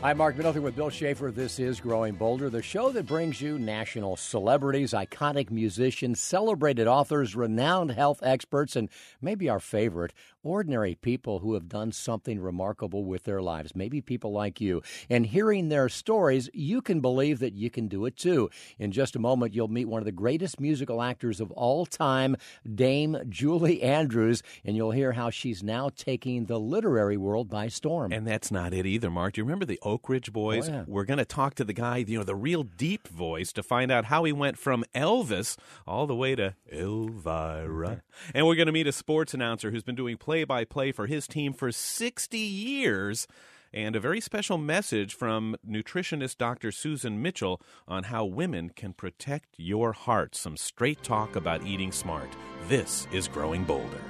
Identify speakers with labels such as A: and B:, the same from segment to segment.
A: I'm Mark Middleton with Bill Schaefer. This is Growing Bolder, the show that brings you national celebrities, iconic musicians, celebrated authors, renowned health experts, and maybe our favorite, ordinary people who have done something remarkable with their lives. Maybe people like you. And hearing their stories, you can believe that you can do it too. In just a moment, you'll meet one of the greatest musical actors of all time, Dame Julie Andrews, and you'll hear how she's now taking the literary world by storm.
B: And that's not it either, Mark. Do you remember the Oak Ridge oh, Boys?
A: Oh, yeah.
B: We're going to talk to the guy, you know, the real deep voice to find out how he went from Elvis all the way to Elvira. And we're going to meet a sports announcer who's been doing play by play for his team for 60 years. And a very special message from nutritionist Dr. Susan Mitchell on how women can protect your heart. Some straight talk about eating smart. This is Growing Bolder.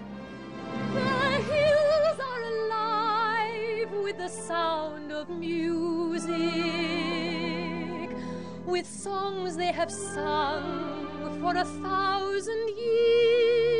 C: The hills are alive with the sound of music, with songs they have sung for a thousand years.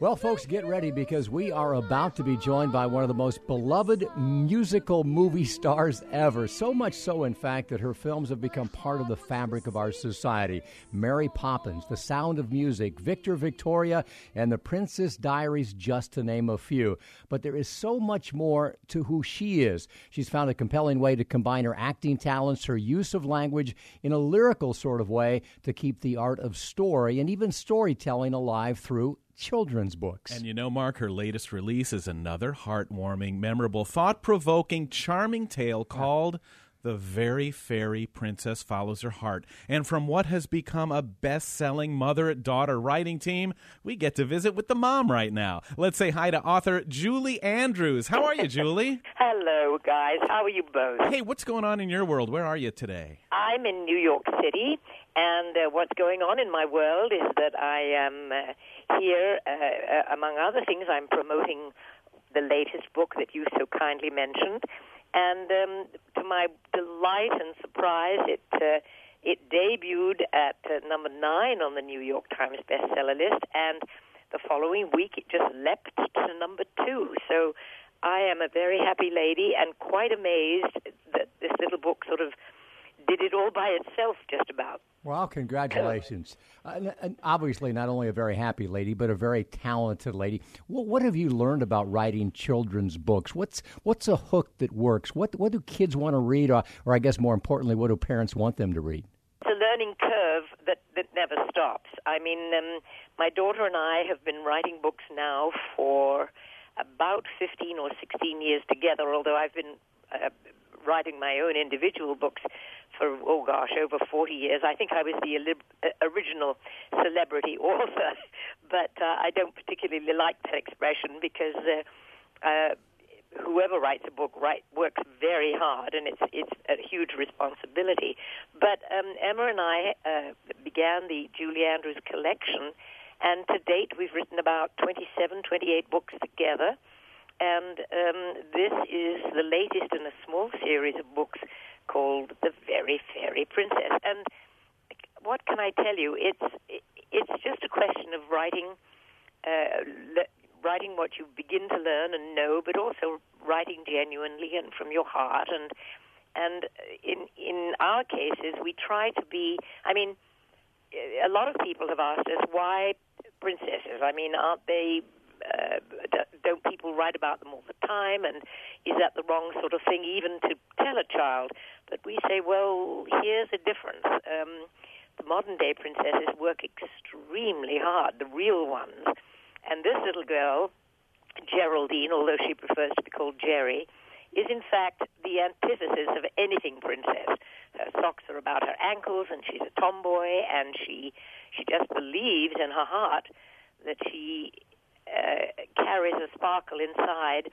A: Well, folks, get ready because we are about to be joined by one of the most beloved musical movie stars ever. So much so, in fact, that her films have become part of the fabric of our society. Mary Poppins, The Sound of Music, Victor Victoria, and The Princess Diaries, just to name a few. But there is so much more to who she is. She's found a compelling way to combine her acting talents, her use of language in a lyrical sort of way to keep the art of story and even storytelling alive through children's books.
B: And you know, Mark, her latest release is another heartwarming, memorable, thought provoking, charming tale called The Very Fairy Princess Follows Her Heart. And from what has become a best selling mother daughter writing team, we get to visit with the mom right now. Let's say hi to author Julie Andrews. How are you, Julie?
D: Hello, guys. How are you both?
B: hey, what's going on in your world? Where are you today?
D: I'm in New York City, and uh, what's going on in my world is that I am uh, here, uh, uh, among other things, I'm promoting the latest book that you so kindly mentioned, and um, to my delight and surprise, it uh, it debuted at uh, number nine on the New York Times bestseller list, and the following week it just leapt to number two. So I am a very happy lady and quite amazed that this little book sort of did it all by itself, just about.
A: Well, congratulations. Uh, and- and obviously, not only a very happy lady, but a very talented lady. What, what have you learned about writing children's books? What's what's a hook that works? What what do kids want to read, or, or I guess more importantly, what do parents want them to read?
D: It's a learning curve that, that never stops. I mean, um, my daughter and I have been writing books now for about 15 or 16 years together, although I've been uh, writing my own individual books for, oh gosh, over 40 years. I think I was the uh, original celebrity author, but uh, I don't particularly like that expression because uh, uh, whoever writes a book write, works very hard, and it's it's a huge responsibility. But um, Emma and I uh, began the Julie Andrews collection, and to date we've written about 27, 28 books together. And um, this is the latest in a small series of books called The Very Fairy Princess. And what can I tell you? It's it's just a question of writing, uh, le- writing what you begin to learn and know, but also writing genuinely and from your heart. And and in in our cases, we try to be. I mean, a lot of people have asked us why princesses. I mean, aren't they? Uh, don't people write about them all the time? And is that the wrong sort of thing, even to tell a child? But we say, well, here's the difference. Um, the modern day princesses work extremely hard, the real ones. And this little girl, Geraldine, although she prefers to be called Jerry, is in fact the antithesis of anything princess. Her socks are about her ankles, and she's a tomboy, and she she just believes in her heart that she uh, carries a sparkle inside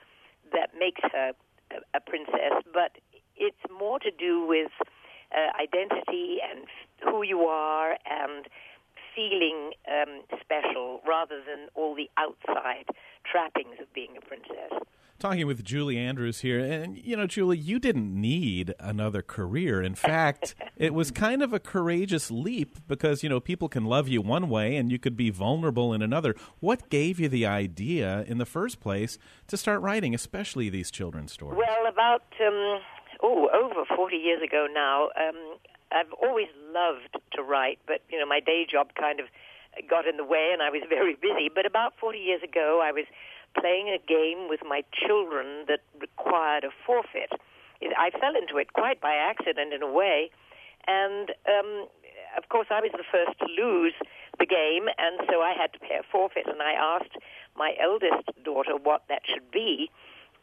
D: that makes her a, a princess. But it's more to do with uh, identity and who you are and feeling um, special rather than all the outside trappings of being a princess.
B: Talking with Julie Andrews here. And, you know, Julie, you didn't need another career. In fact, it was kind of a courageous leap because, you know, people can love you one way and you could be vulnerable in another. What gave you the idea in the first place to start writing, especially these children's stories?
D: Well, about, um, oh, over 40 years ago now, um, I've always loved to write, but, you know, my day job kind of got in the way and I was very busy. But about 40 years ago, I was playing a game with my children that required a forfeit. I fell into it quite by accident in a way, and um, of course I was the first to lose the game, and so I had to pay a forfeit. And I asked my eldest daughter what that should be,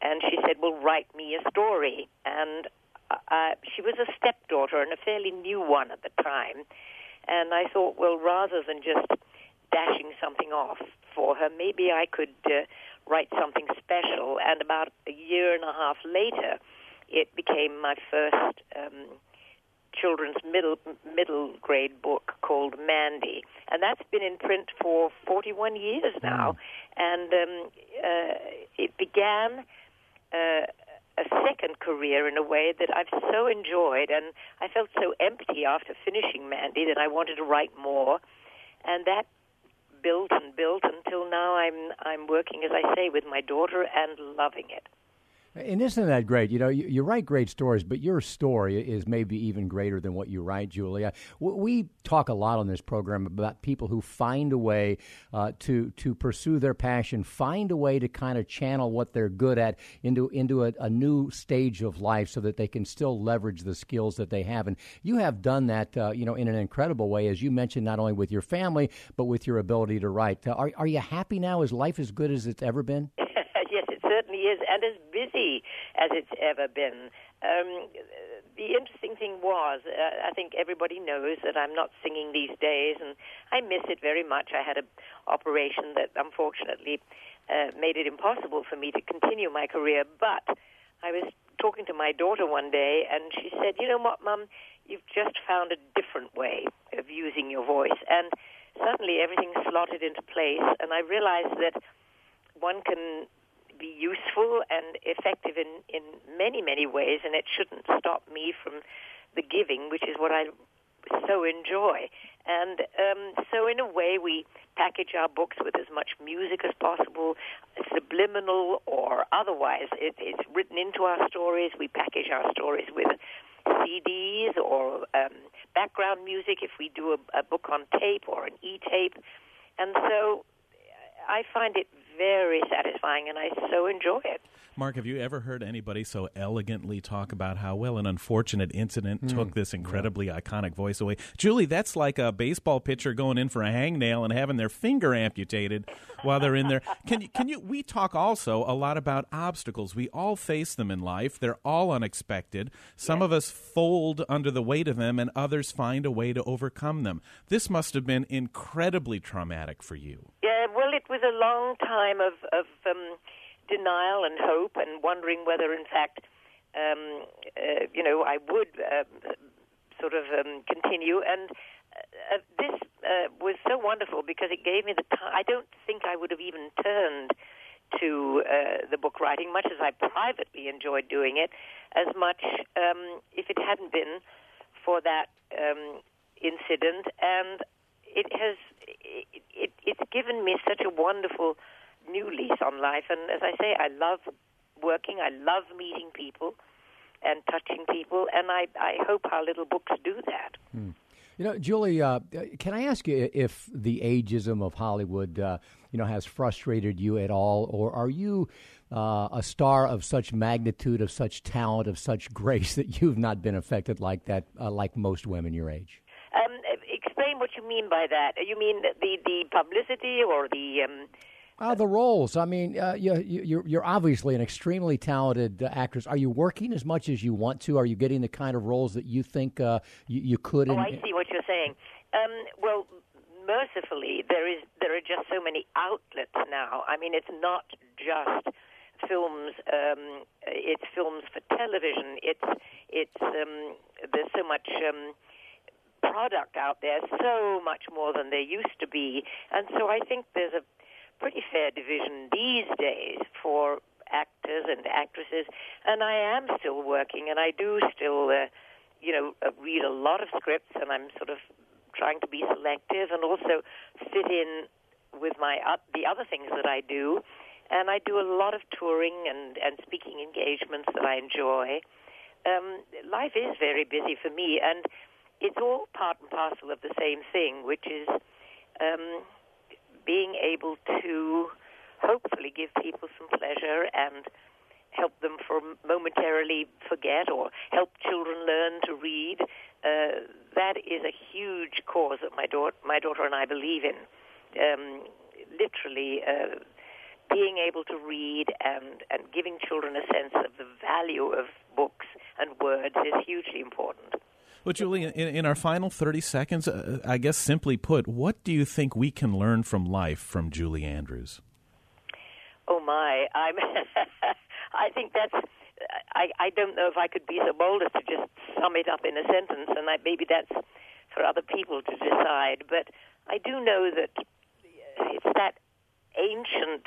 D: and she said, "Well, write me a story." And uh, she was a stepdaughter and a fairly new one at the time, and I thought, well, rather than just dashing something off for her, maybe I could uh, write something special. And about a year and a half later, it became my first um, children's middle middle grade book called Mandy, and that's been in print for 41 years now. And um, uh, it began. Uh, a second career in a way that I've so enjoyed, and I felt so empty after finishing Mandy that I wanted to write more, and that built and built until now I'm I'm working as I say with my daughter and loving it.
A: And isn't that great? You know, you, you, write great stories, but your story is maybe even greater than what you write, Julia. We talk a lot on this program about people who find a way uh, to to pursue their passion, find a way to kind of channel what they're good at into into a, a, new stage of life, so that they can still leverage the skills that they have. And you have done that, uh, you know, in an incredible way, as you mentioned, not only with your family but with your ability to write. Uh, are are you happy now? Is life as good as it's ever been?
D: And as busy as it's ever been. Um, the interesting thing was, uh, I think everybody knows that I'm not singing these days, and I miss it very much. I had an operation that unfortunately uh, made it impossible for me to continue my career, but I was talking to my daughter one day, and she said, "You know what, Mum? You've just found a different way of using your voice." And suddenly everything slotted into place, and I realized that one can be useful and effective in, in many, many ways, and it shouldn't stop me from the giving, which is what I so enjoy. And um, so, in a way, we package our books with as much music as possible, subliminal or otherwise. It, it's written into our stories. We package our stories with CDs or um, background music if we do a, a book on tape or an e tape. And so I find it very satisfying, and I so enjoy it.
B: Mark, have you ever heard anybody so elegantly talk about how well an unfortunate incident mm. took this incredibly yeah. iconic voice away? Julie, that's like a baseball pitcher going in for a hangnail and having their finger amputated while they're in there. Can you? Can you? We talk also a lot about obstacles. We all face them in life. They're all unexpected. Some yes. of us fold under the weight of them, and others find a way to overcome them. This must have been incredibly traumatic for you.
D: Yeah, well, it was a long time of of. Um, denial and hope and wondering whether, in fact, um, uh, you know, I would uh, sort of um, continue. And uh, this uh, was so wonderful because it gave me the time. I don't think I would have even turned to uh, the book writing, much as I privately enjoyed doing it, as much um, if it hadn't been for that um, incident. And it has it, it, it's given me such a wonderful new lease on life. And as I say, I love working. I love meeting people and touching people, and I, I hope our little books do that.
A: Hmm. You know, Julie, uh, can I ask you if the ageism of Hollywood, uh, you know, has frustrated you at all, or are you uh, a star of such magnitude, of such talent, of such grace that you've not been affected like that, uh, like most women your age?
D: Um, explain what you mean by that. You mean the the publicity or the um,
A: uh, the roles. I mean, uh, you, you're, you're obviously an extremely talented uh, actress. Are you working as much as you want to? Are you getting the kind of roles that you think uh, you, you, could?
D: Oh, I see what you're saying. Um, well, mercifully, there is there are just so many outlets now. I mean, it's not just films. Um, it's films for television. It's it's um, there's so much. Um, product out there so much more than there used to be and so i think there's a pretty fair division these days for actors and actresses, and I am still working, and I do still, uh, you know, uh, read a lot of scripts, and I'm sort of trying to be selective, and also fit in with my uh, the other things that I do, and I do a lot of touring and and speaking engagements that I enjoy. Um, life is very busy for me, and it's all part and parcel of the same thing, which is um, being able to hopefully give people some pleasure and help them for momentarily forget or help children learn to read. Uh, that is a huge cause that my daughter, my daughter and I believe in. Um, literally, uh, being able to read and, and giving children a sense of the value of books and words is hugely important.
B: Well, Julie, in, in our final 30 seconds, uh, I guess simply put, what do you think we can learn from life from Julie Andrews?
D: Oh, my. I'm I think that's. I, I don't know if I could be so bold as to just sum it up in a sentence, and I, maybe that's for other people to decide. But I do know that it's that ancient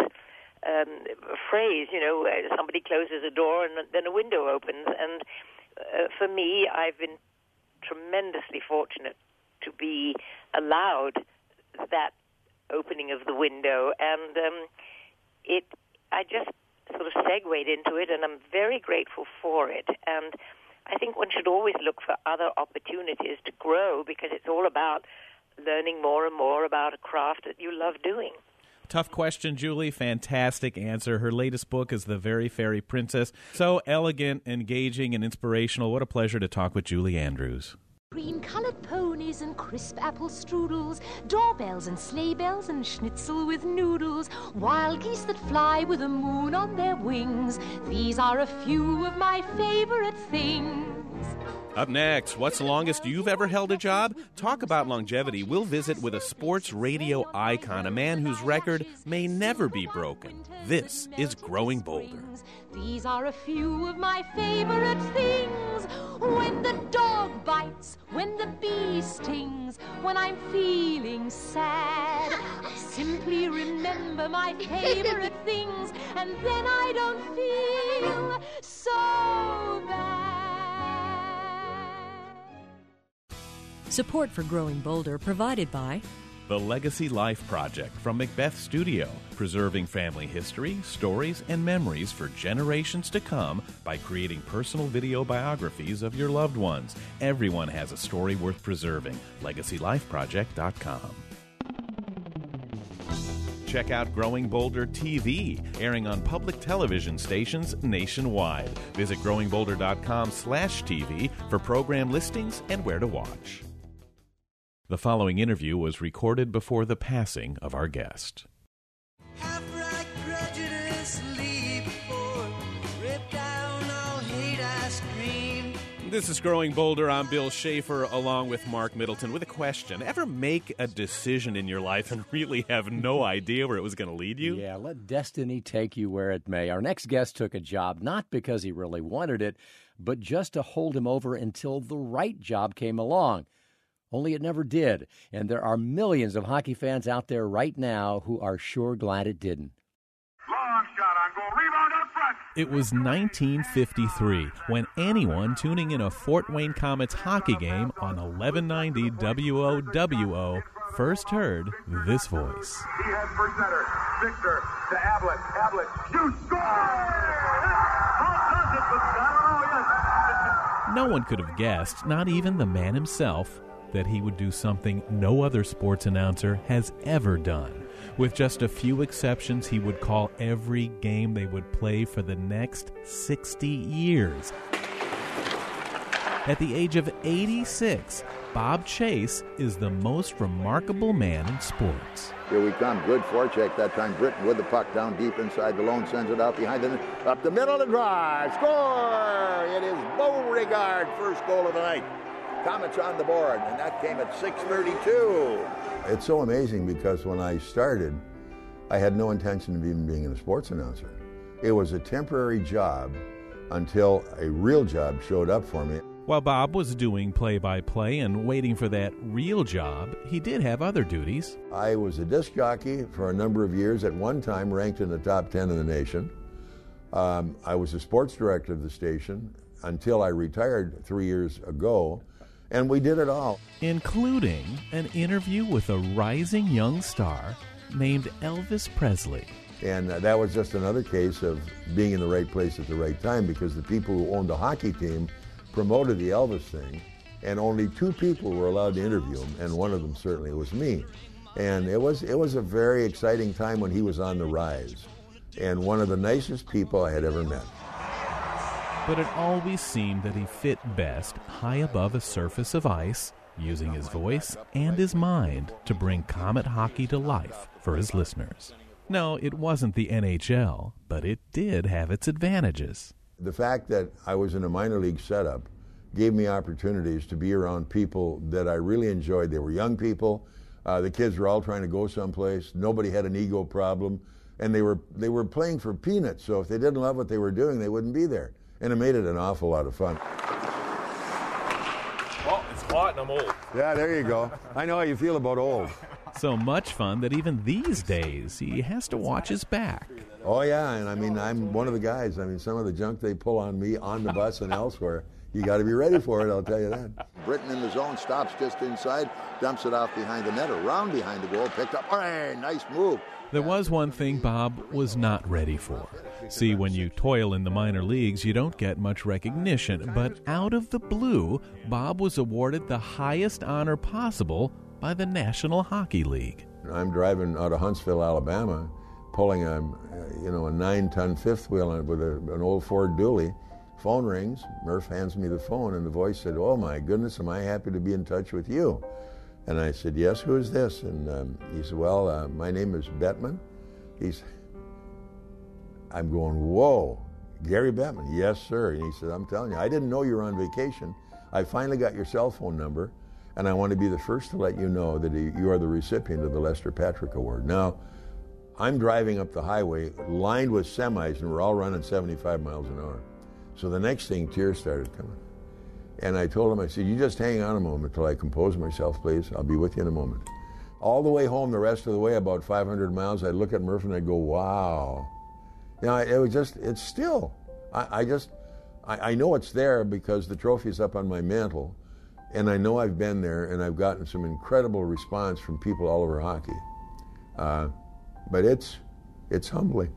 D: um, phrase, you know, somebody closes a door and then a window opens. And uh, for me, I've been tremendously fortunate to be allowed that opening of the window, and um, it. I just sort of segued into it, and I'm very grateful for it. And I think one should always look for other opportunities to grow because it's all about learning more and more about a craft that you love doing.
B: Tough question, Julie. Fantastic answer. Her latest book is The Very Fairy Princess. So elegant, engaging, and inspirational. What a pleasure to talk with Julie Andrews.
C: Green colored ponies and crisp apple strudels, doorbells and sleigh bells and schnitzel with noodles, wild geese that fly with the moon on their wings. These are a few of my favorite things.
B: Up next, what's the longest you've ever held a job? Talk about longevity. We'll visit with a sports radio icon, a man whose record may never be broken. This is Growing Bolder.
C: These are a few of my favorite things. When the dog bites, when the bee stings, when I'm feeling sad, I simply remember my favorite things, and then I don't feel so bad.
E: Support for Growing Bolder provided by
B: The Legacy Life Project from Macbeth Studio, preserving family history, stories, and memories for generations to come by creating personal video biographies of your loved ones. Everyone has a story worth preserving. LegacyLifeProject.com. Check out Growing Bolder TV, airing on public television stations nationwide. Visit growingbolder.com slash TV for program listings and where to watch. The following interview was recorded before the passing of our guest. This is Growing Bolder. I'm Bill Schaefer along with Mark Middleton with a question. Ever make a decision in your life and really have no idea where it was going to lead you?
A: Yeah, let destiny take you where it may. Our next guest took a job not because he really wanted it, but just to hold him over until the right job came along. Only it never did. And there are millions of hockey fans out there right now who are sure glad it didn't.
F: Long shot on goal. Rebound up front.
B: It was 1953 when anyone tuning in a Fort Wayne Komets hockey game on 1190 WOWO first heard this voice.
F: He heads for center. Victor to Ablett. Ablett shoots. Score! How does it, but I don't know yet.
B: No one could have guessed, not even the man himself, that he would do something no other sports announcer has ever done. With just a few exceptions, he would call every game they would play for the next 60 years. At the age of 86, Bob Chase is the most remarkable man in sports.
G: Here we come. Good forecheck that time. Britton with the puck down deep inside the lone, sends it out behind the. Up the middle and drive. Score! It is Beauregard, first goal of the night. Komets on the board, and that came at 6:32. It's so amazing because when I started, I had no intention of even being a sports announcer. It was a temporary job until a real job showed up for me.
B: While Bob was doing play by play and waiting for that real job, he did have other duties.
G: I was a disc jockey for a number of years, at one time ranked in the top 10 in the nation.
H: Um, I was the sports director of the station until I retired three years ago, and we did it all.
B: including an interview with a rising young star named Elvis Presley.
H: And uh, that was just another case of being in the right place at the right time because the people who owned the hockey team promoted the Elvis thing, and only two people were allowed to interview him, and one of them certainly was me. And it was it was a very exciting time when he was on the rise, and one of the nicest people I had ever met.
B: But it always seemed that he fit best high above a surface of ice, using his voice and his mind to bring Komet hockey to life for his listeners. No, it wasn't the NHL, but it did have its advantages.
H: The fact that I was in a minor league setup gave me opportunities to be around people that I really enjoyed. They were young people. Uh, the kids were all trying to go someplace. Nobody had an ego problem, and they were they were playing for peanuts. So if they didn't love what they were doing, they wouldn't be there, and it made it an awful lot of fun.
I: Well, it's hot and I'm old.
H: Yeah, there you go. I know how you feel about old.
B: So much fun that even these days he has to watch his back.
H: Oh yeah, and I mean I'm one of the guys. I mean some of the junk they pull on me on the bus and elsewhere. You got to be ready for it. I'll tell you that.
G: Britain in the zone, stops just inside, dumps it off behind the net, around behind the goal, picked up. Hey, nice move.
B: There was one thing Bob was not ready for. See, when you toil in the minor leagues, you don't get much recognition, but out of the blue, Bob was awarded the highest honor possible by the National Hockey League.
H: I'm driving out of Huntsville, Alabama, pulling a you know a nine-ton fifth wheel on- with a, an old Ford Dually. Phone rings. Murph hands me the phone, and the voice said, "Oh my goodness, am I happy to be in touch with you?" And I said, "Yes. Who is this?" And um, he said, "Well, uh, my name is Bettman." He's. I'm going, "Whoa, Gary Bettman." Yes, sir. And he said, "I'm telling you, I didn't know you were on vacation. I finally got your cell phone number." And I want to be the first to let you know that you are the recipient of the Lester Patrick Award. Now, I'm driving up the highway lined with semis, and we're all running 75 miles an hour. So the next thing, tears started coming. And I told him, I said, You just hang on a moment till I compose myself, please. I'll be with you in a moment. All the way home, the rest of the way, about 500 miles, I'd look at Murph and I'd go, Wow. You know, it was just, it's still. I, I just, I, I know it's there because the trophy's up on my mantle. And I know I've been there and I've gotten some incredible response from people all over hockey. Uh, but it's, it's humbling.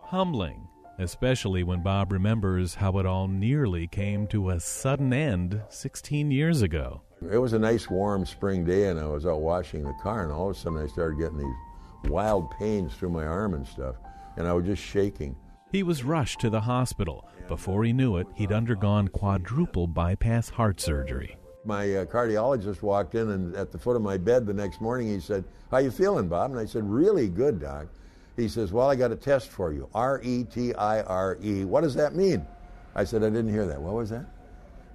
B: Humbling, especially when Bob remembers how it all nearly came to a sudden end 16 years ago.
H: It was a nice warm spring day, and I was out washing the car, and all of a sudden I started getting these wild pains through my arm and stuff, and I was just shaking.
B: He was rushed to the hospital. Before he knew it, he'd undergone quadruple bypass heart surgery.
H: My uh, cardiologist walked in, and at the foot of my bed the next morning, he said, "How you feeling, Bob?" And I said, "Really good, doc." He says, "Well, I got a test for you. R E T I R E. What does that mean?" I said, "I didn't hear that. What was that?"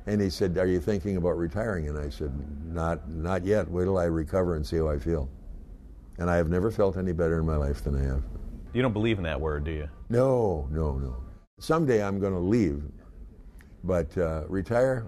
H: And he said, "Are you thinking about retiring?" And I said, "Not, not yet. Wait till I recover and see how I feel." And I have never felt any better in my life than I have.
I: You don't believe in that word, do you?
H: No, no, no. Someday I'm going to leave, but uh, retire.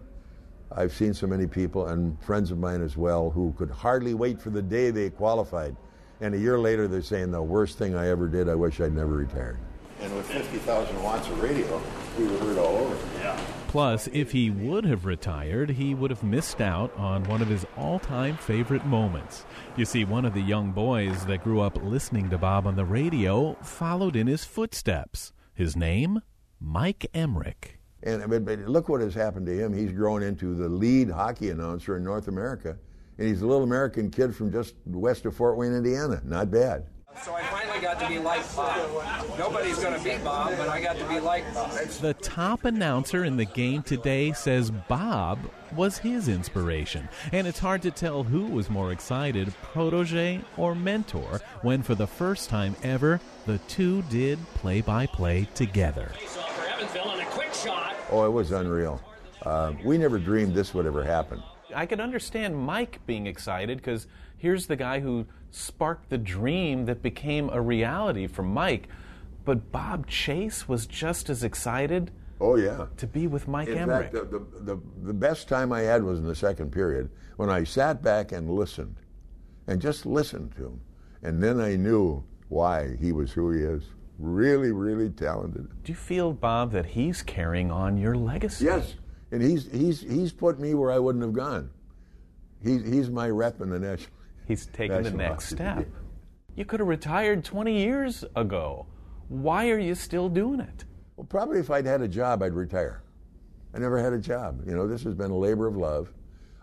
H: I've seen so many people and friends of mine as well who could hardly wait for the day they qualified, and a year later they're saying the worst thing I ever did. I wish I'd never retired. And with 50,000 watts of radio, we were heard all over. Yeah.
B: Plus, if he would have retired, he would have missed out on one of his all time favorite moments. You see, one of the young boys that grew up listening to Bob on the radio followed in his footsteps. His name? Mike Emrick.
H: And but, but look what has happened to him. He's grown into the lead hockey announcer in North America, and he's a little American kid from just west of Fort Wayne, Indiana. Not bad.
J: So I finally got to be like Bob. Nobody's going to beat Bob, but I got to be like Bob.
B: The top announcer in the game today says Bob was his inspiration. And it's hard to tell who was more excited, protege or mentor, when for the first time ever, the two did play by play together.
J: For Evansville and a quick shot.
H: Oh, it was unreal. Uh, we never dreamed this would ever happen.
I: I could understand Mike being excited because here's the guy who sparked the dream that became a reality for Mike. But Bob Chase was just as excited
H: Oh yeah.
I: to be with Mike
H: In
I: Emrick.
H: fact, the, the, the, the best time I had was in the second period when I sat back and listened, and just listened to him, and then I knew why he was who he is. really, really talented.
I: Do you feel, Bob, that he's carrying on your legacy?
H: Yes, and he's he's he's put me where I wouldn't have gone. He's he's my rep in the national.
I: He's taking the next step. You could have retired 20 years ago. Why are you still doing it?
H: Well, probably if I'd had a job, I'd retire. I never had a job. You know, this has been a labor of love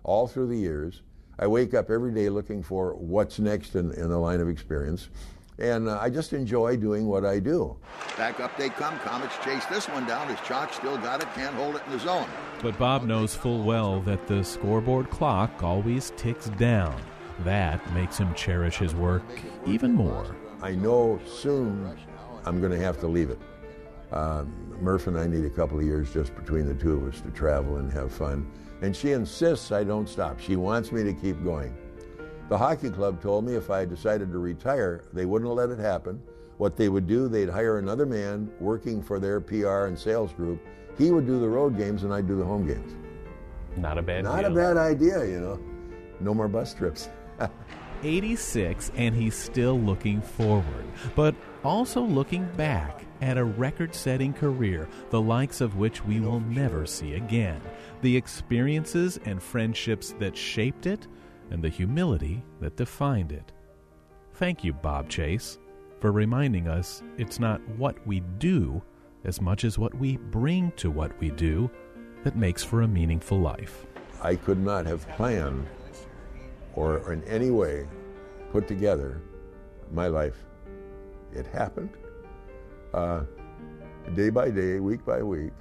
H: all through the years. I wake up every day looking for what's next in, in the line of experience. And uh, I just enjoy doing what I do.
G: Back up they come. Komets chase this one down as Chalk still got it, can't hold it in the zone.
B: But Bob knows full well that the scoreboard clock always ticks down. That makes him cherish his work even more.
H: I know soon I'm going to have to leave it. Um, Murph and I need a couple of years just between the two of us to travel and have fun. And she insists I don't stop. She wants me to keep going. The hockey club told me if I decided to retire, they wouldn't let it happen. What they would do, they'd hire another man working for their PR and sales group. He would do the road games and I'd do the home games.
I: Not a bad
H: Not
I: deal.
H: a bad idea, you know. No more bus trips.
B: 86, and he's still looking forward, but also looking back at a record setting career, the likes of which we will never see again. The experiences and friendships that shaped it, and the humility that defined it. Thank you, Bob Chase, for reminding us it's not what we do as much as what we bring to what we do that makes for a meaningful life.
H: I could not have planned or in any way put together my life. It happened uh, day by day, week by week,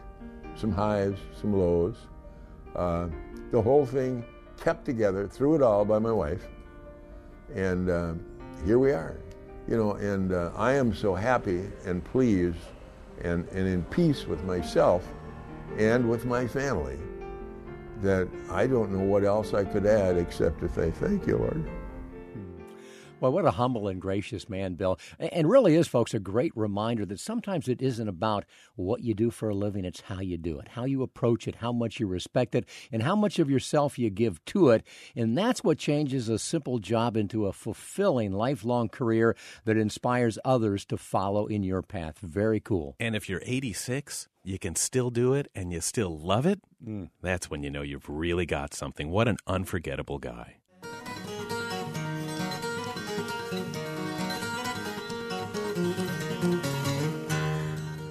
H: some highs, some lows. Uh, the whole thing kept together through it all by my wife. And uh, here we are. You know, and uh, I am so happy and pleased and, and in peace with myself and with my family that I don't know what else I could add except to say thank you, Lord.
A: Well, what a humble and gracious man, Bill. And really is, folks, a great reminder that sometimes it isn't about what you do for a living, it's how you do it, how you approach it, how much you respect it, and how much of yourself you give to it. And that's what changes a simple job into a fulfilling lifelong career that inspires others to follow in your path. Very cool.
B: And if you're 86, you can still do it and you still love it, hmm. that's when you know you've really got something. What an unforgettable guy.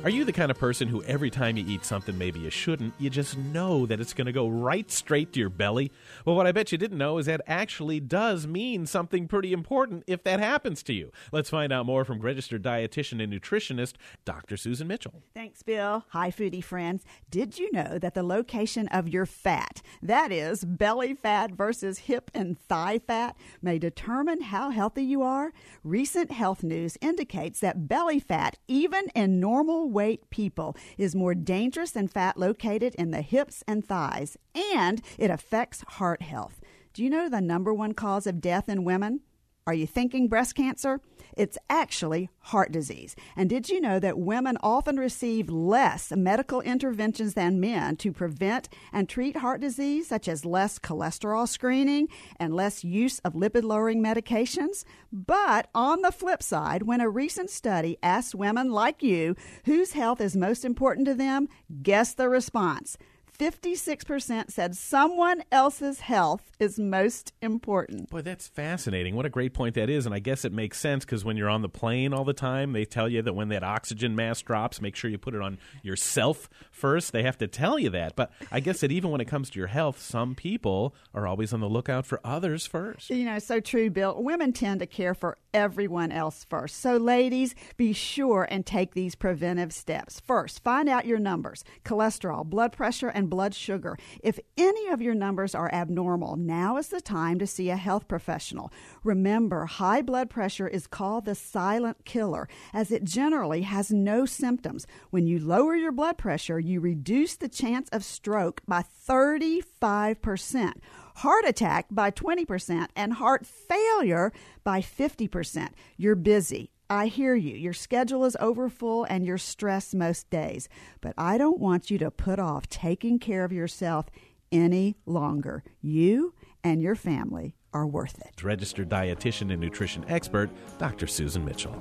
B: Are you the kind of person who every time you eat something maybe you shouldn't, you just know that it's going to go right straight to your belly? Well, what I bet you didn't know is that actually does mean something pretty important if that happens to you. Let's find out more from registered dietitian and nutritionist Dr. Susan Mitchell.
K: Thanks, Bill. Hi, foodie friends. Did you know that the location of your fat, that is, belly fat versus hip and thigh fat, may determine how healthy you are? Recent health news indicates that belly fat, even in normal weight people, is more dangerous than fat located in the hips and thighs, and it affects heart health. Do you know the number one cause of death in women? Are you thinking breast cancer? It's actually heart disease. And did you know that women often receive less medical interventions than men to prevent and treat heart disease, such as less cholesterol screening and less use of lipid lowering medications? But on the flip side, when a recent study asked women like you whose health is most important to them, guess the response. 56% said someone else's health is most important.
B: Boy, that's fascinating. What a great point that is. And I guess it makes sense because when you're on the plane all the time, they tell you that when that oxygen mask drops, make sure you put it on yourself first. They have to tell you that. But I guess that even when it comes to your health, some people are always on the lookout for others first.
K: You know, so true, Bill. Women tend to care for everyone else first. So, ladies, be sure and take these preventive steps. First, find out your numbers cholesterol, blood pressure, and blood sugar. If any of your numbers are abnormal, now is the time to see a health professional. Remember, high blood pressure is called the silent killer, as it generally has no symptoms. When you lower your blood pressure, you reduce the chance of stroke by 35%. Heart attack by 20% and heart failure by 50%. You're busy. I hear you. Your schedule is overfull and you're stressed most days, but I don't want you to put off taking care of yourself any longer. You and your family are worth it.
B: Registered dietitian and nutrition expert, Dr. Susan Mitchell.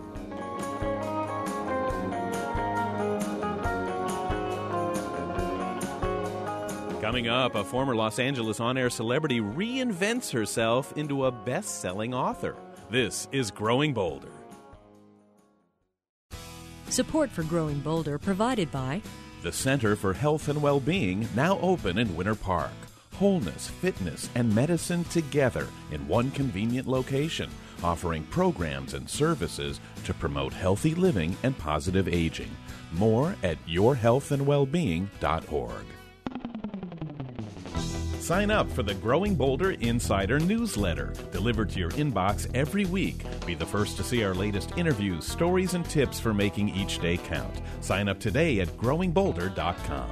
B: Coming up, a former Los Angeles on air celebrity reinvents herself into a best selling author. This is Growing Bolder.
E: Support for Growing Bolder provided by
B: The Center for Health and Well-Being, now open in Winter Park. Wholeness, fitness, and medicine together in one convenient location, offering programs and services to promote healthy living and positive aging. More at yourhealthandwellbeing.org. Sign up for the Growing Bolder Insider newsletter, delivered to your inbox every week. Be the first to see our latest interviews, stories, and tips for making each day count. Sign up today at growingbolder.com.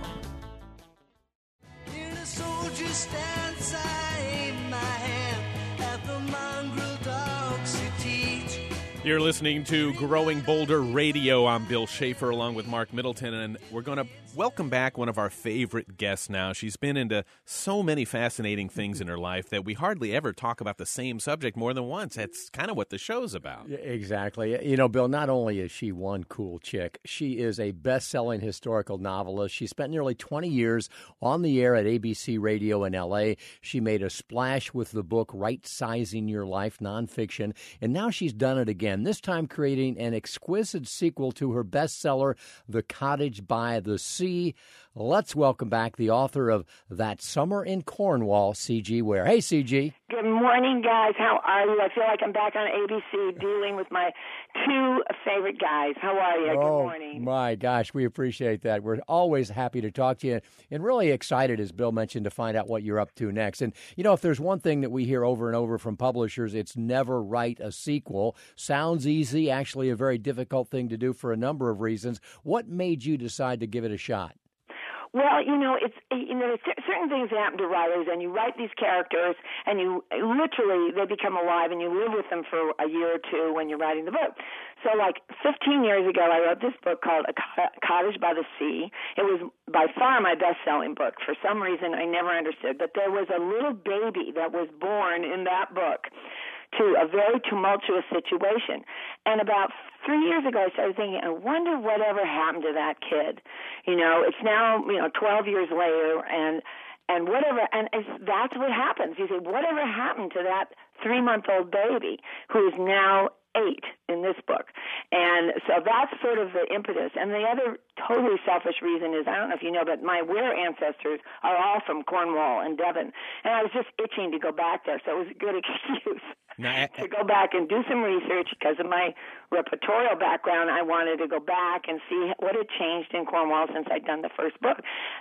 B: You're listening to Growing Bolder Radio. I'm Bill Schaefer along with Mark Middleton, and we're going to welcome back one of our favorite guests now. She's been into so many fascinating things in her life that we hardly ever talk about the same subject more than once. That's kind of what the show's about.
A: Exactly. You know, Bill, not only is she one cool chick, she is a best selling historical novelist. She spent nearly 20 years on the air at ABC Radio in LA. She made a splash with the book Right Sizing Your Life nonfiction, and now she's done it again this time creating an exquisite sequel to her bestseller, The Cottage by the Sea. Let's welcome back the author of That Summer in Cornwall, Ciji Ware. Hey, Ciji
L: Good morning, guys. How are you? I feel like I'm back on ABC dealing with my two favorite guys. How are you?
A: Oh,
L: Good morning.
A: My gosh, we appreciate that. We're always happy to talk to you and really excited, as Bill mentioned, to find out what you're up to next. And, you know, if there's one thing that we hear over and over from publishers, it's never write a sequel. Sounds easy, actually, a very difficult thing to do for a number of reasons. What made you decide to give it a shot?
L: Well, you know, it's you know certain things happen to writers, and you write these characters, and you literally they become alive, and you live with them for a year or two when you're writing the book. So, like 15 years ago, I wrote this book called A Cottage by the Sea. It was by far my best-selling book. For some reason, I never understood, but there was a little baby that was born in that book to a very tumultuous situation. And about three years ago, I started thinking, I wonder whatever happened to that kid. You know, it's now you know 12 years later, and and whatever, and it's, that's what happens. You say, whatever happened to that three-month-old baby who is now eight in this book. And so that's sort of the impetus. And the other totally selfish reason is I don't know if you know, but my Ware ancestors are all from Cornwall and Devon. And I was just itching to go back there, so it was a good excuse.
B: Now,
L: to go back and do some research because of my repertorial background. I wanted to go back and see what had changed in Cornwall since I'd done the first book,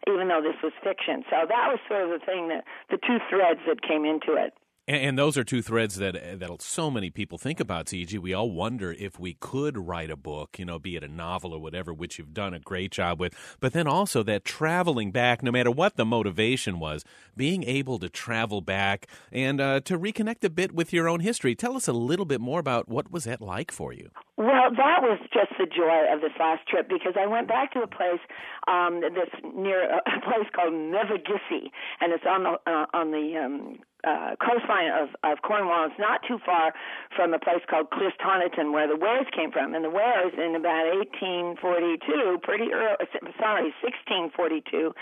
L: even though this was fiction. So that was sort of the thing that the two threads that came into it.
B: And, and, those are two threads that that so many people think about. Ciji, we all wonder if we could write a book, you know, be it a novel or whatever, which you've done a great job with. But then also that traveling back, no matter what the motivation was, being able to travel back and uh, to reconnect a bit with your own history. Tell us a little bit more about what was that like for you.
L: Well, that was just the joy of this last trip because I went back to a place um, that's near a place called Mevagissey, and it's on the uh, on the um, uh, coastline of, of Cornwall. It's not too far from a place called Clistonnerton, where the Wares came from. And the Wares, in about 1842, pretty early, sorry, 1642,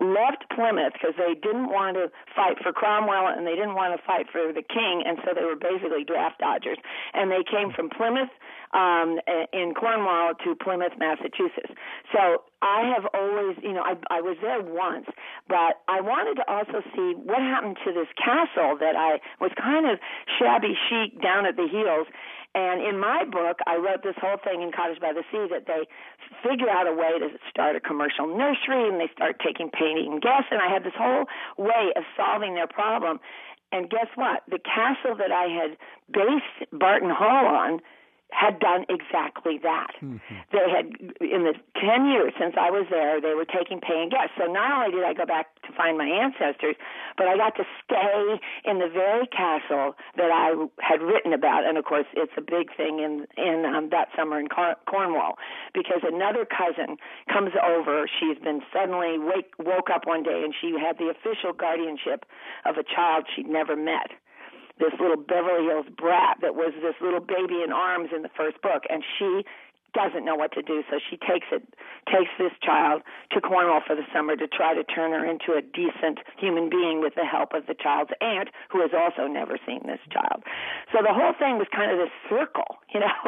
L: left Plymouth because they didn't want to fight for Cromwell and they didn't want to fight for the king, and so they were basically draft dodgers. And they came from Plymouth um, in Cornwall to Plymouth, Massachusetts. So I have always, you know, I, I was there once, but I wanted to also see what happened to this castle that I was kind of shabby chic down at the heels. And in my book, I wrote this whole thing in Cottage by the Sea that they figure out a way to start a commercial nursery and they start taking paying guests. And I had this whole way of solving their problem. And guess what? The castle that I had based Barton Hall on had done exactly that. Mm-hmm. They had, in the 10 years since I was there, they were taking paying guests. So not only did I go back to find my ancestors, but I got to stay in the very castle that I had written about. And of course, it's a big thing in, in um, that summer in Cornwall because another cousin comes over. She's been suddenly wake, woke up one day and she had the official guardianship of a child she'd never met this little Beverly Hills brat that was this little baby in arms in the first book, and she doesn't know what to do, so she takes it takes this child to Cornwall for the summer to try to turn her into a decent human being with the help of the child's aunt, who has also never seen this child. So the whole thing was kind of this circle, you know.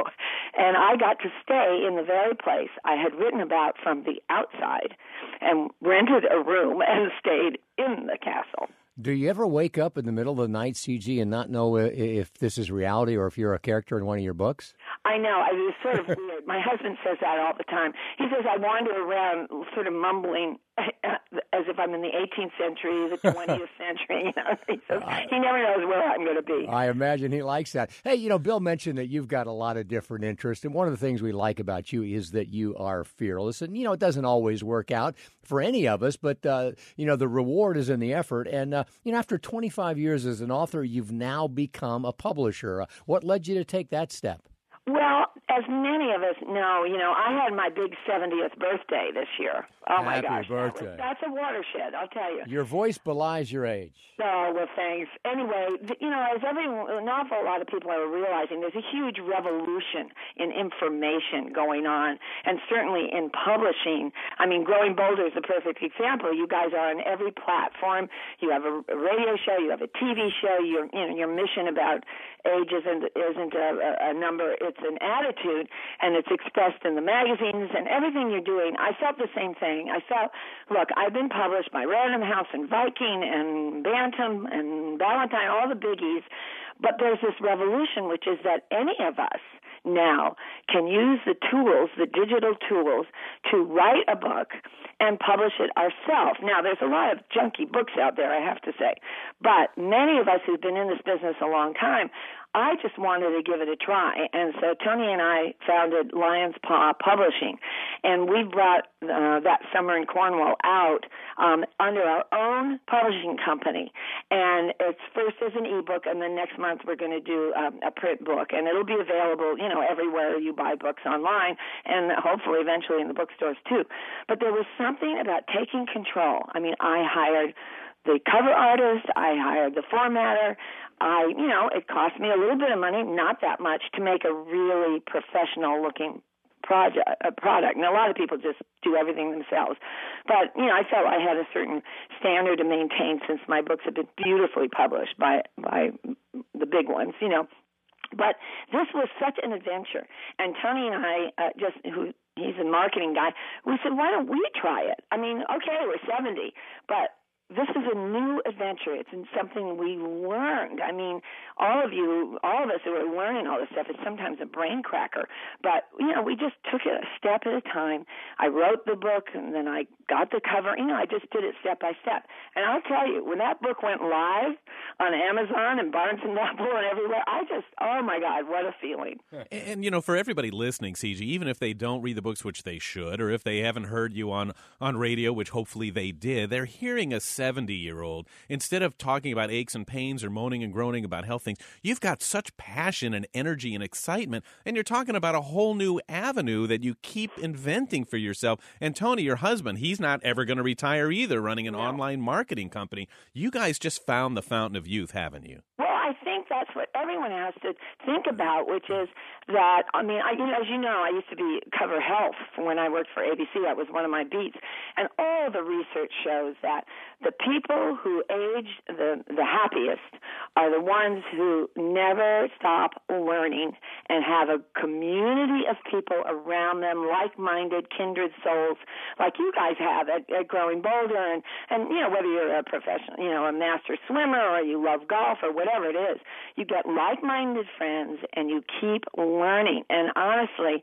L: And I got to stay in the very place I had written about from the outside and rented a room and stayed in the castle.
A: Do you ever wake up in the middle of the night, Ciji, and not know if this is reality or if you're a character in one of your books?
L: I know. I was sort of weird. My husband says that all the time. He says I wander around, sort of mumbling, as if I'm in the 18th century, the 20th century. You know, he, says, he never knows where I'm going to be.
A: I imagine he likes that. Hey, you know, Bill mentioned that you've got a lot of different interests, and one of the things we like about you is that you are fearless. And you know, it doesn't always work out for any of us, but uh, you know, the reward is in the effort. And uh, you know, after 25 years as an author, you've now become a publisher. Uh, what led you to take that step?
L: Well, as many of us know, you know, I had my big 70th birthday this year. Oh my
A: Happy
L: gosh,
A: birthday.
L: That was, that's a watershed, I'll tell you.
A: Your voice belies your age.
L: Oh well, thanks. Anyway, you know, as every an awful lot of people are realizing, there's a huge revolution in information going on, and certainly in publishing. I mean, Growing Bolder is the perfect example. You guys are on every platform. You have a, a radio show, you have a TV show. Your you know your mission about age isn't isn't a, a number; it's an attitude, and it's expressed in the magazines and everything you're doing. I felt the same thing. I felt, look, I've been published by Random House and Viking and Bantam and Ballantine, all the biggies. But there's this revolution, which is that any of us now can use the tools, the digital tools, to write a book and publish it ourselves. Now, there's a lot of junky books out there, I have to say, but many of us who've been in this business a long time I just wanted to give it a try. And so Tony and I founded Lion's Paw Publishing. And we brought uh, that summer in Cornwall out um, under our own publishing company. And it's first as an ebook, and then next month we're going to do um, a print book. And it'll be available, you know, everywhere you buy books online, and hopefully eventually in the bookstores too. But there was something about taking control. I mean, I hired the cover artist, I hired the formatter, I, you know, it cost me a little bit of money, not that much, to make a really professional looking project a product. And a lot of people just do everything themselves. But, you know, I felt I had a certain standard to maintain since my books have been beautifully published by by the big ones, you know. But this was such an adventure. And Tony and I uh, just who he's a marketing guy, we said, why don't we try it? I mean, okay, we're 70, but this is a new adventure. It's something we learned. I mean, all of you, all of us who are learning all this stuff, is sometimes a brain cracker. But, you know, we just took it a step at a time. I wrote the book and then I got the cover. You know, I just did it step by step. And I'll tell you, when that book went live on Amazon and Barnes and Noble and everywhere, I just, oh my God, what a feeling.
B: And, and, you know, for everybody listening, Ciji, even if they don't read the books, which they should, or if they haven't heard you on, on radio, which hopefully they did, they're hearing a 70 year old, instead of talking about aches and pains or moaning and groaning about health things, you've got such passion and energy and excitement, and you're talking about a whole new avenue that you keep inventing for yourself. And Tony, your husband, he's not ever going to retire either, running an no. online marketing company. You guys just found the fountain of youth, haven't you?
L: Well, I think that's what everyone has to think about, which is that I mean, I, you know, as you know, I used to be cover health when I worked for ABC. That was one of my beats, and all the research shows that the people who age the the happiest are the ones who never stop learning and have a community of people around them, like-minded, kindred souls, like you guys have at, at Growing Bolder, and and you know whether you're a professional, you know, a master swimmer or you love golf or whatever it is, you get like-minded friends and you keep learning. And honestly,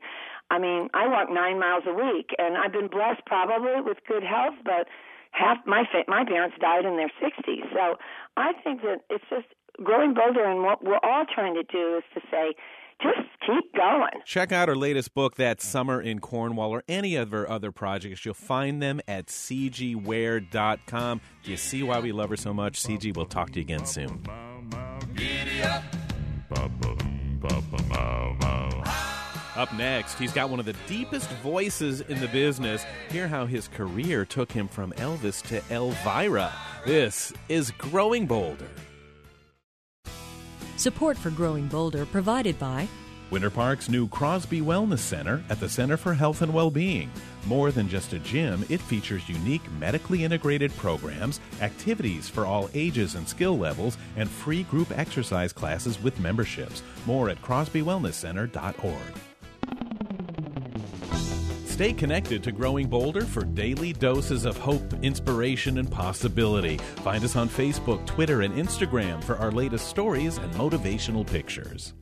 L: I mean, I walk nine miles a week, and I've been blessed probably with good health, but half my fa- my parents died in their 60s. So I think that it's just growing bolder, and what we're all trying to do is to say, just keep going.
B: Check out her latest book, That Summer in Cornwall, or any of her other projects. You'll find them at cgware.com. Do you see why we love her so much? Ciji, we'll talk to you again soon. Up next, he's got one of the deepest voices in the business. Hear how his career took him from Elvis to Elvira. This is Growing Bolder.
E: Support for Growing Bolder provided by
B: Winter Park's new Crosby Wellness Center at the Center for Health and Well-Being. More than just a gym, it features unique medically integrated programs, activities for all ages and skill levels, and free group exercise classes with memberships. More at crosbywellnesscenter.org. Stay connected to Growing Bolder for daily doses of hope, inspiration, and possibility. Find us on Facebook, Twitter, and Instagram for our latest stories and motivational pictures.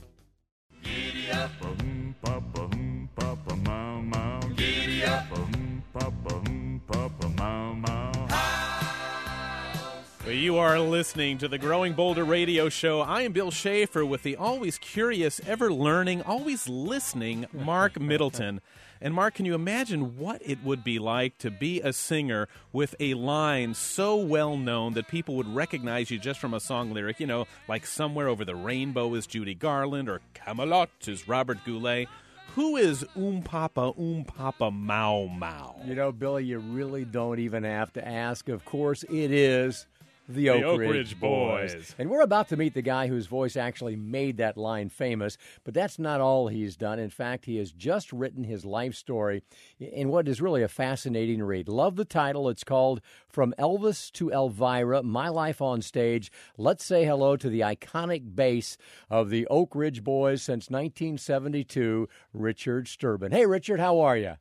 B: You are listening to the Growing Bolder radio show. I am Bill Schaefer with the always curious, ever learning, always listening Marc Middleton. And Mark, can you imagine what it would be like to be a singer with a line so well known that people would recognize you just from a song lyric? You know, like Somewhere Over the Rainbow is Judy Garland or Camelot is Robert Goulet. Who is Oom Papa, Oom Papa Mau Mau?
A: You know, Billy, you really don't even have to ask. Of course, it is the Oak,
B: The Oak
A: Ridge,
B: Ridge
A: Boys.
B: Boys.
A: And we're about to meet the guy whose voice actually made that line famous, but that's not all he's done. In fact, he has just written his life story in what is really a fascinating read. Love the title. It's called From Elvis to Elvira My Life on Stage. Let's say hello to the iconic bass of the Oak Ridge Boys since 1972, Richard Sterban. Hey, Richard, how are you?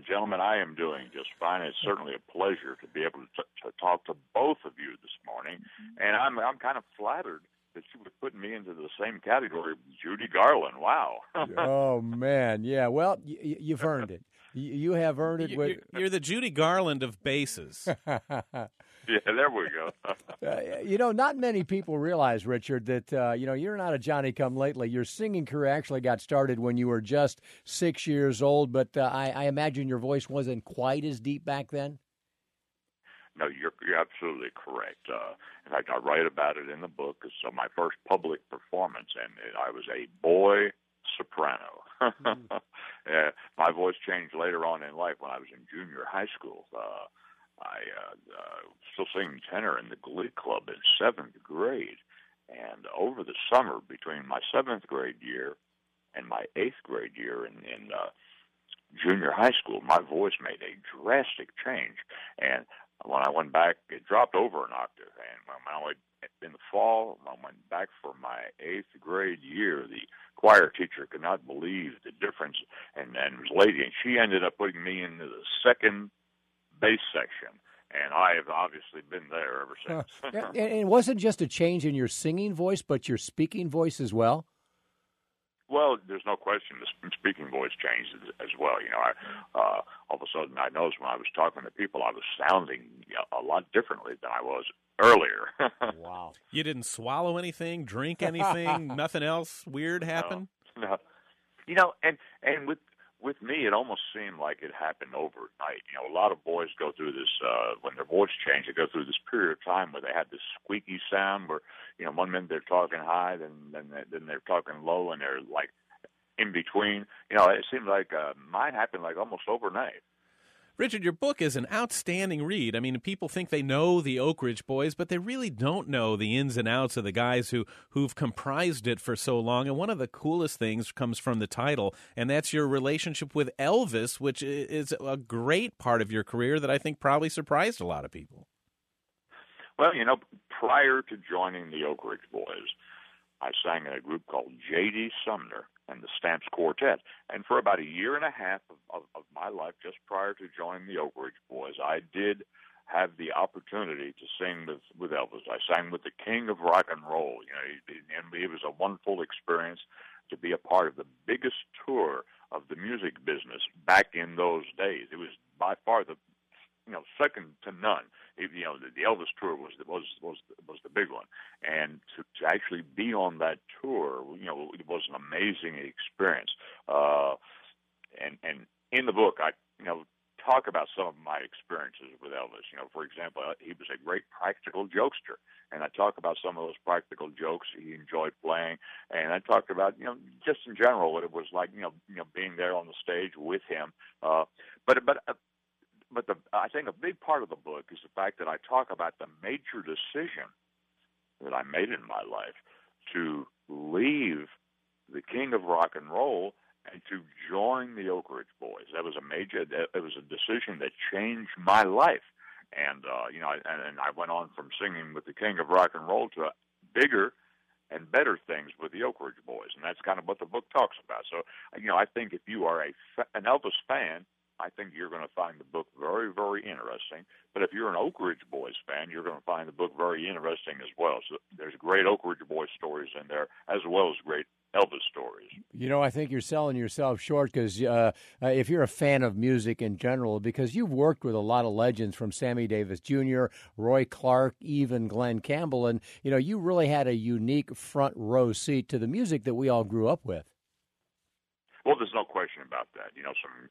M: Well, gentlemen, I am doing just fine. It's certainly a pleasure to be able to, t- to talk to both of you this morning, mm-hmm. and I'm I'm kind of flattered that you would put me into the same category with Judy Garland. Wow.
A: oh man, yeah. Well, y- y- you've earned it. Y- You have earned it.
B: You-
A: With
B: You're, you're the Judy Garland of basses.
M: yeah, there we go.
A: Uh, you know, not many people realize, Richard, that uh, you know you're not a Johnny Come Lately. Your singing career actually got started when you were just six years old, but uh, I, I imagine your voice wasn't quite as deep back then.
M: No, you're you're absolutely correct. Uh, in fact, I write about it in the book. It's uh, my first public performance, and I was a boy soprano. uh, my voice changed later on in life when I was in junior high school. Uh, I uh, uh, still singing tenor in the Glee Club in seventh grade, and over the summer between my seventh grade year and my eighth grade year in, in uh, junior high school, my voice made a drastic change. And when I went back, it dropped over an octave. And when I went in the fall, when I went back for my eighth grade year, the choir teacher could not believe the difference. And and was lady, and she ended up putting me into the second bass section. And I have obviously been there ever since.
A: Yeah, and and it wasn't just a change in your singing voice, but your speaking voice as well.
M: Well, there's no question the speaking voice changed as- as well. You know, I, uh, all of a sudden I noticed when I was talking to people, I was sounding a lot differently than I was earlier.
A: wow.
B: You didn't swallow anything, drink anything, nothing else weird happened?
M: no, you know, and and with with me, it almost seemed like it happened overnight. You know, a lot of boys go through this uh, when their voice change. They go through this period of time where they have this squeaky sound, where you know, one minute they're talking high, then then then they're talking low, and they're like in between. You know, it seemed like uh, mine happened like almost overnight.
B: Richard, your book is an outstanding read. I mean, people think they know the Oak Ridge Boys, but they really don't know the ins and outs of the guys who who've comprised it for so long. And one of the coolest things comes from the title, and that's your relationship with Elvis, which is a great part of your career that I think probably surprised a lot of people.
M: Well, you know, prior to joining the Oak Ridge Boys, I sang in a group called J.D. Sumner and the Stamps Quartet. And for about a year and a half of, of, of my life, just prior to joining the Oak Ridge Boys, I did have the opportunity to sing with, with Elvis. I sang with the king of rock and roll. You know, and it was a wonderful experience to be a part of the biggest tour of the music business back in those days. It was by far the you know, second to none. You know, the, the Elvis tour was was was was the big one, and to to actually be on that tour, you know, it was an amazing experience. Uh, and and in the book, I you know talk about some of my experiences with Elvis. You know, for example, uh, he was a great practical jokester, and I talk about some of those practical jokes he enjoyed playing, and I talked about you know just in general what it was like you know you know being there on the stage with him. Uh, but but uh, but the I think a big part of the book is the fact that I talk about the major decision that I made in my life to leave the king of rock and roll and to join the Oak Ridge Boys. That was a major. It was a decision that changed my life. And uh, you know, and, and I went on from singing with the king of rock and roll to bigger and better things with the Oak Ridge Boys, and that's kind of what the book talks about. So, you know, I think if you are a an Elvis fan, I think you're going to find the book very, very interesting. But if you're an Oak Ridge Boys fan, you're going to find the book very interesting as well. So there's great Oak Ridge Boys stories in there, as well as great Elvis stories.
A: You know, I think you're selling yourself short because uh, uh, if you're a fan of music in general, because you've worked with a lot of legends from Sammy Davis Jr., Roy Clark, even Glen Campbell, and you know, you really had a unique front row seat to the music that we all grew up with.
M: Well, there's no question about that. You know, some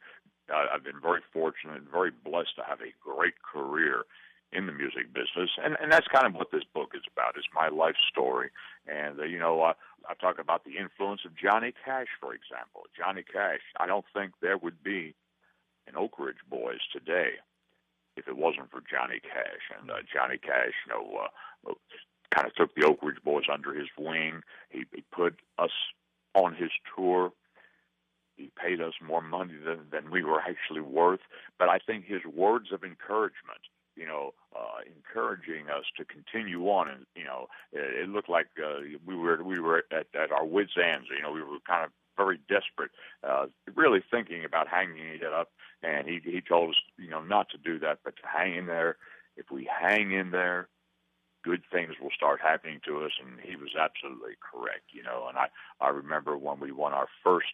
M: I've been very fortunate and very blessed to have a great career in the music business, and and that's kind of what this book is about. Is my life story, and uh, you know, uh, I talk about the influence of Johnny Cash, for example. Johnny Cash. I don't think there would be an Oak Ridge Boys today if it wasn't for Johnny Cash. And uh, Johnny Cash, you know, uh, kind of took the Oak Ridge Boys under his wing. He, he put us on his tour he paid us more money than, than we were actually worth. But I think his words of encouragement, you know, uh, encouraging us to continue on, and you know, it, it looked like uh, we were we were at, at our wits' ends. You know, we were kind of very desperate, uh, really thinking about hanging it up. And he he told us, you know, not to do that, but to hang in there. If we hang in there, good things will start happening to us. And he was absolutely correct, you know. And I I remember when we won our first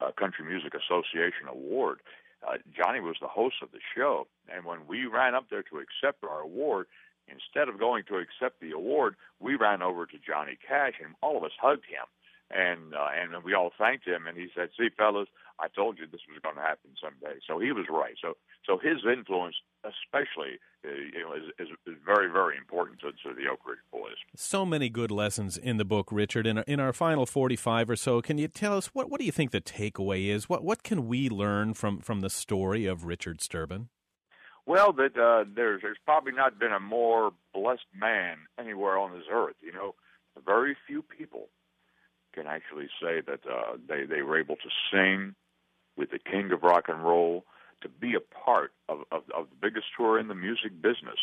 M: uh, Country Music Association award. Uh, Johnny was the host of the show, and when we ran up there to accept our award, instead of going to accept the award, we ran over to Johnny Cash, and all of us hugged him, and uh, and we all thanked him, and he said, "See, fellas, I told you this was going to happen someday." So he was right. So so his influence, especially, uh, you know, is, is, is very very important to, to the Oak Ridge Boys.
B: So many good lessons in the book, Richard. In our, in our final forty five or so, can you tell us what what do you think the takeaway is? What what can we learn from from the story of Richard Sterban?
M: Well, that uh, there's there's probably not been a more blessed man anywhere on this earth. You know, very few people can actually say that uh, they they were able to sing with the king of rock and roll, to be a part of, of, of the biggest tour in the music business,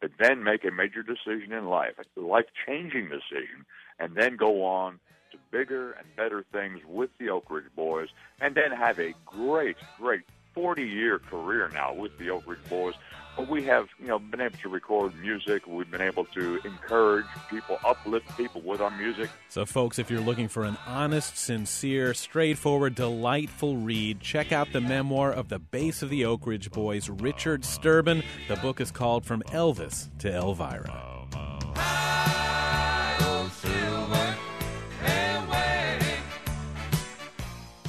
M: but then make a major decision in life, a life changing decision, and then go on to bigger and better things with the Oak Ridge Boys, and then have a great, great 40 year career now with the Oak Ridge Boys but we have, you know, been able to record music. We've been able to encourage people, uplift people with our music.
B: So, folks, if you're looking for an honest, sincere, straightforward, delightful read, check out the memoir of the bass of the Oak Ridge Boys, Richard Sterban. The book is called From Elvis to Elvira. Oh,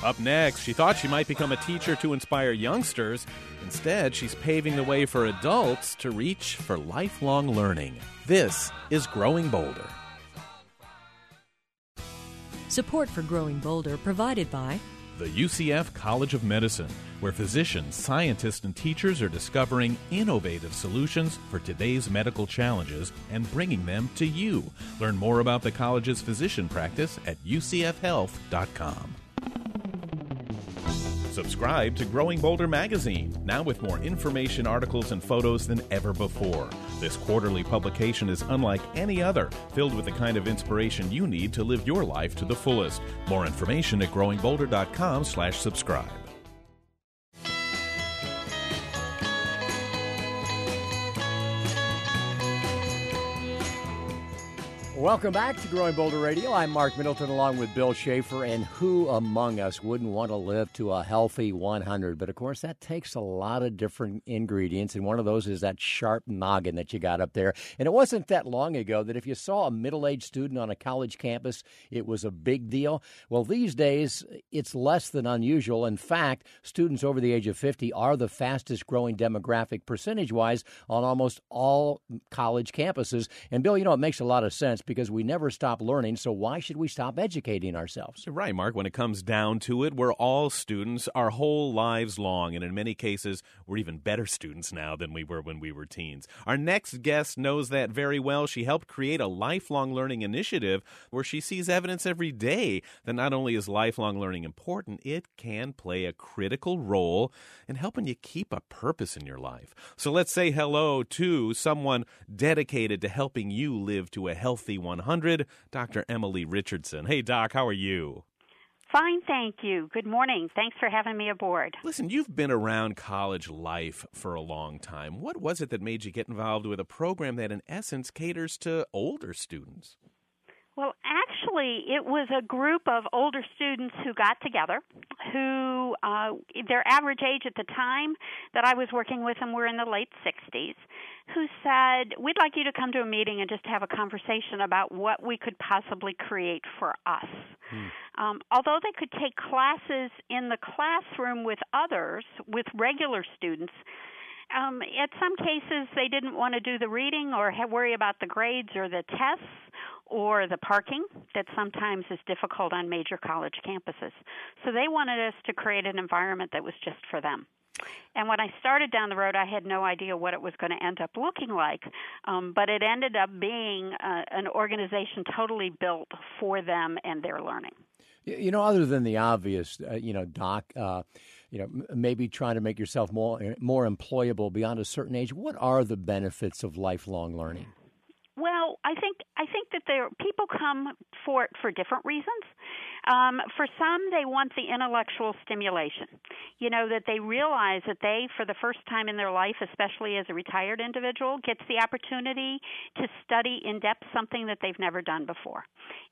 B: Up next, she thought she might become a teacher to inspire youngsters. Instead, she's paving the way for adults to reach for lifelong learning. This is Growing Bolder.
E: Support for Growing Bolder provided by
B: the UCF College of Medicine, where physicians, scientists, and teachers are discovering innovative solutions for today's medical challenges and bringing them to you. Learn more about the college's physician practice at ucfhealth.com. Subscribe to Growing Bolder magazine, now with more information, articles, and photos than ever before. This quarterly publication is unlike any other, filled with the kind of inspiration you need to live your life to the fullest. More information at growingbolder.com/subscribe.
A: Welcome back to Growing Bolder Radio. I'm Marc Middleton along with Bill Schaefer. And who among us wouldn't want to live to a healthy 100? But of course, that takes a lot of different ingredients. And one of those is that sharp noggin that you got up there. And it wasn't that long ago that if you saw a middle aged student on a college campus, it was a big deal. Well, these days, it's less than unusual. In fact, students over the age of 50 are the fastest growing demographic percentage wise on almost all college campuses. And Bill, you know, it makes a lot of sense because we never stop learning. So why should we stop educating ourselves?
B: Right, Mark. When it comes down to it, we're all students our whole lives long. And in many cases, we're even better students now than we were when we were teens. Our next guest knows that very well. She helped create a lifelong learning initiative where she sees evidence every day that not only is lifelong learning important, it can play a critical role in helping you keep a purpose in your life. So let's say hello to someone dedicated to helping you live to a healthy 100, Dr. Emily Richardson. Hey, Doc, how are you?
N: Fine, thank you. Good morning. Thanks for having me aboard.
B: Listen, you've been around college life for a long time. What was it that made you get involved with a program that, in essence, caters to older students?
N: Well, actually, it was a group of older students who got together, who uh, their average age at the time that I was working with them were in the late 60s, who said, We'd like you to come to a meeting and just have a conversation about what we could possibly create for us. Hmm. Um, although they could take classes in the classroom with others, with regular students, um, at some cases they didn't want to do the reading or worry about the grades or the tests or the parking that sometimes is difficult on major college campuses. So they wanted us to create an environment that was just for them. And when I started down the road, I had no idea what it was going to end up looking like. Um, but it ended up being uh, an organization totally built for them and their learning.
A: You know, other than the obvious, uh, you know, Doc, uh, you know, m- maybe trying to make yourself more more employable beyond a certain age. What are the benefits of lifelong learning?
N: Well, I think I think that there people come for it for different reasons. Um, for some, they want the intellectual stimulation. You know that they realize that they, for the first time in their life, especially as a retired individual, gets the opportunity to study in depth something that they've never done before.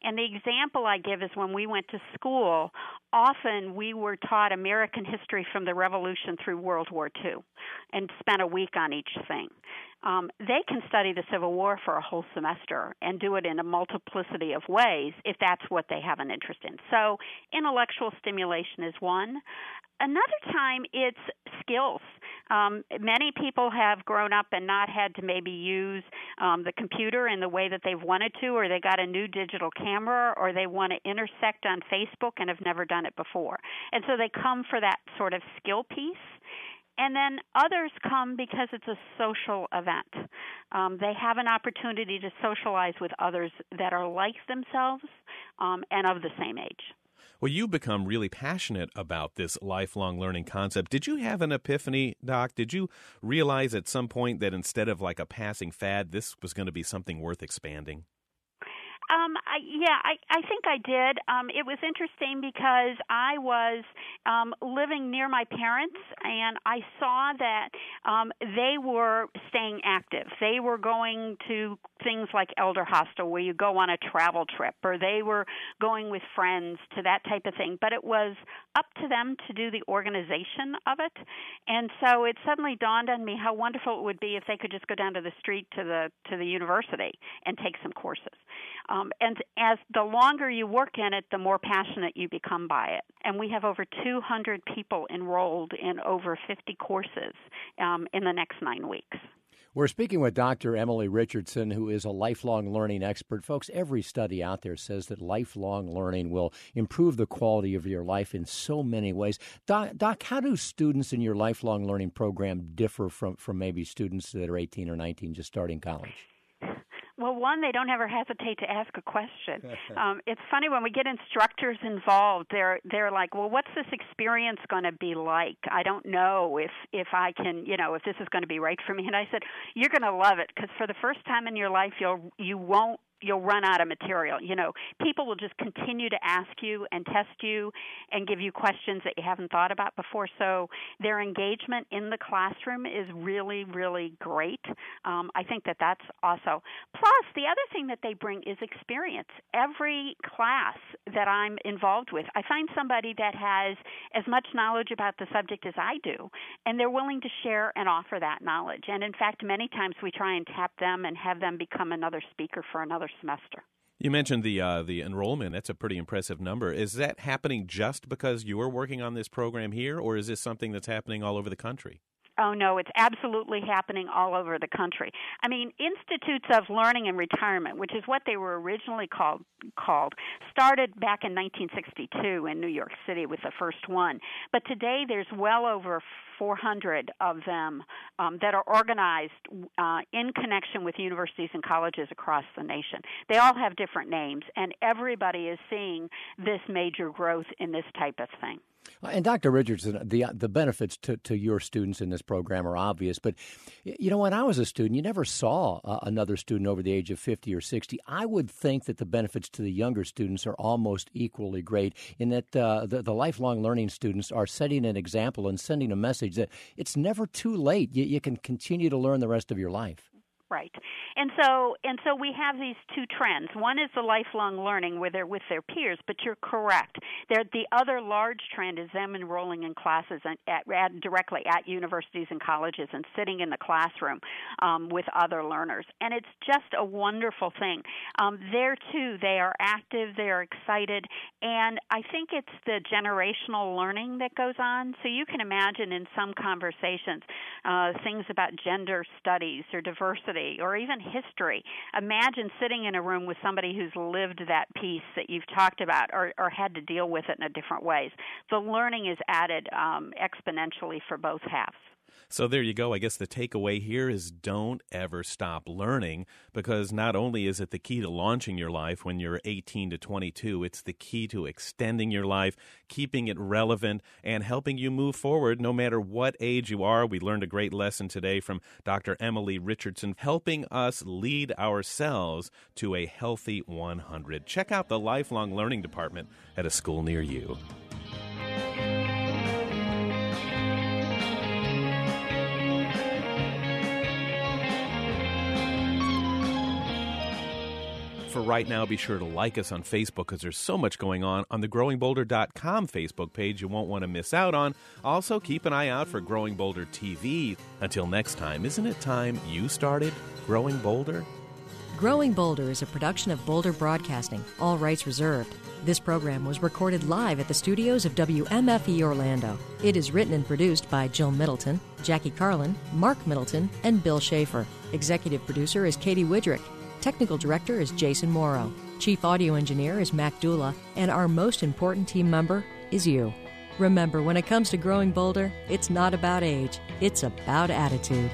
N: And the example I give is when we went to school. Often we were taught American history from the Revolution through World War II, and spent a week on each thing um, they can study the Civil War for a whole semester and do it in a multiplicity of ways if that's what they have an interest in. So, intellectual stimulation is one. Another time, it's skills. Um, many people have grown up and not had to maybe use um, the computer in the way that they've wanted to, or they got a new digital camera, or they want to intersect on Facebook and have never done it before. And so they come for that sort of skill piece. And then others come because it's a social event. Um, they have an opportunity to socialize with others that are like themselves um, and of the same age.
B: Well, you become really passionate about this lifelong learning concept. Did you have an epiphany, Doc? Did you realize at some point that instead of like a passing fad, this was going to be something worth expanding?
N: Um, I, yeah, I, I think I did. Um, it was interesting because I was um, living near my parents, and I saw that um, they were staying active. They were going to things like Elder Hostel, where you go on a travel trip, or they were going with friends to that type of thing. But it was up to them to do the organization of it, and so it suddenly dawned on me how wonderful it would be if they could just go down to the street to the to the university and take some courses. Um, and as the longer you work in it, the more passionate you become by it. And we have over 200 people enrolled in over 50 courses um, in the next nine weeks.
A: We're speaking with Dr. Emily Richardson, who is a lifelong learning expert. Folks, every study out there says that lifelong learning will improve the quality of your life in so many ways. Doc, Doc how do students in your lifelong learning program differ from, from maybe students that are 18 or 19 just starting college?
N: Well, one, they don't ever hesitate to ask a question. um, it's funny when we get instructors involved. They're they're like, "Well, what's this experience going to be like? I don't know if if I can, you know, if this is going to be right for me." And I said, "You're going to love it because for the first time in your life, you'll you won't you'll run out of material. You know, people will just continue to ask you and test you and give you questions that you haven't thought about before. So their engagement in the classroom is really, really great. Um, I think that that's also. Plus, the other thing that they bring is experience. Every class that I'm involved with, I find somebody that has as much knowledge about the subject as I do, and they're willing to share and offer that knowledge. And in fact, many times we try and tap them and have them become another speaker for another semester.
B: You mentioned the uh, the enrollment. That's a pretty impressive number. Is that happening just because you are working on this program here, or is this something that's happening all over the country?
N: Oh no, it's absolutely happening all over the country. I mean, institutes of learning and retirement, which is what they were originally called called, started back in 1962 in New York City with the first one. But today there's well over 400 of them um, that are organized uh, in connection with universities and colleges across the nation. They all have different names, and everybody is seeing this major growth in this type of thing.
A: And Dr. Richardson, the the benefits to, to your students in this program are obvious. But you know, when I was a student, you never saw uh, another student over the age of fifty or sixty. I would think that the benefits to the younger students are almost equally great. In that uh, the, the lifelong learning students are setting an example and sending a message that it's never too late. You, you can continue to learn the rest of your life
N: right. And so and so we have these two trends. One is the lifelong learning where they're with their peers, but you're correct. The other large trend is them enrolling in classes and at, at, directly at universities and colleges and sitting in the classroom um, with other learners. And it's just a wonderful thing. Um, there too, they are active, they are excited, and I think it's the generational learning that goes on. So you can imagine in some conversations uh, things about gender studies or diversity or even history. Imagine sitting in a room with somebody who's lived that piece that you've talked about or, or had to deal with it in a different ways. The learning is added um, exponentially for both halves.
B: So there you go. I guess the takeaway here is don't ever stop learning because not only is it the key to launching your life when you're 18 to 22, it's the key to extending your life, keeping it relevant, and helping you move forward no matter what age you are. We learned a great lesson today from Dr. Emily Richardson, helping us lead ourselves to a healthy 100. Check out the Lifelong Learning Department at a school near you. For right now, be sure to like us on Facebook because there's so much going on on the growingbolder.com Facebook page you won't want to miss out on. Also, keep an eye out for Growing Bolder TV. Until next time, isn't it time you started Growing Bolder?
E: Growing Bolder is a production of Bolder Broadcasting, all rights reserved. This program was recorded live at the studios of WMFE Orlando. It is written and produced by Jill Middleton, Jackie Carlin, Marc Middleton, and Bill Schaefer. Executive producer is Katie Widrick. Technical Director is Jason Morrow. Chief Audio Engineer is Mac Dula. And our most important team member is you. Remember, when it comes to growing bolder, it's not about age, it's about attitude.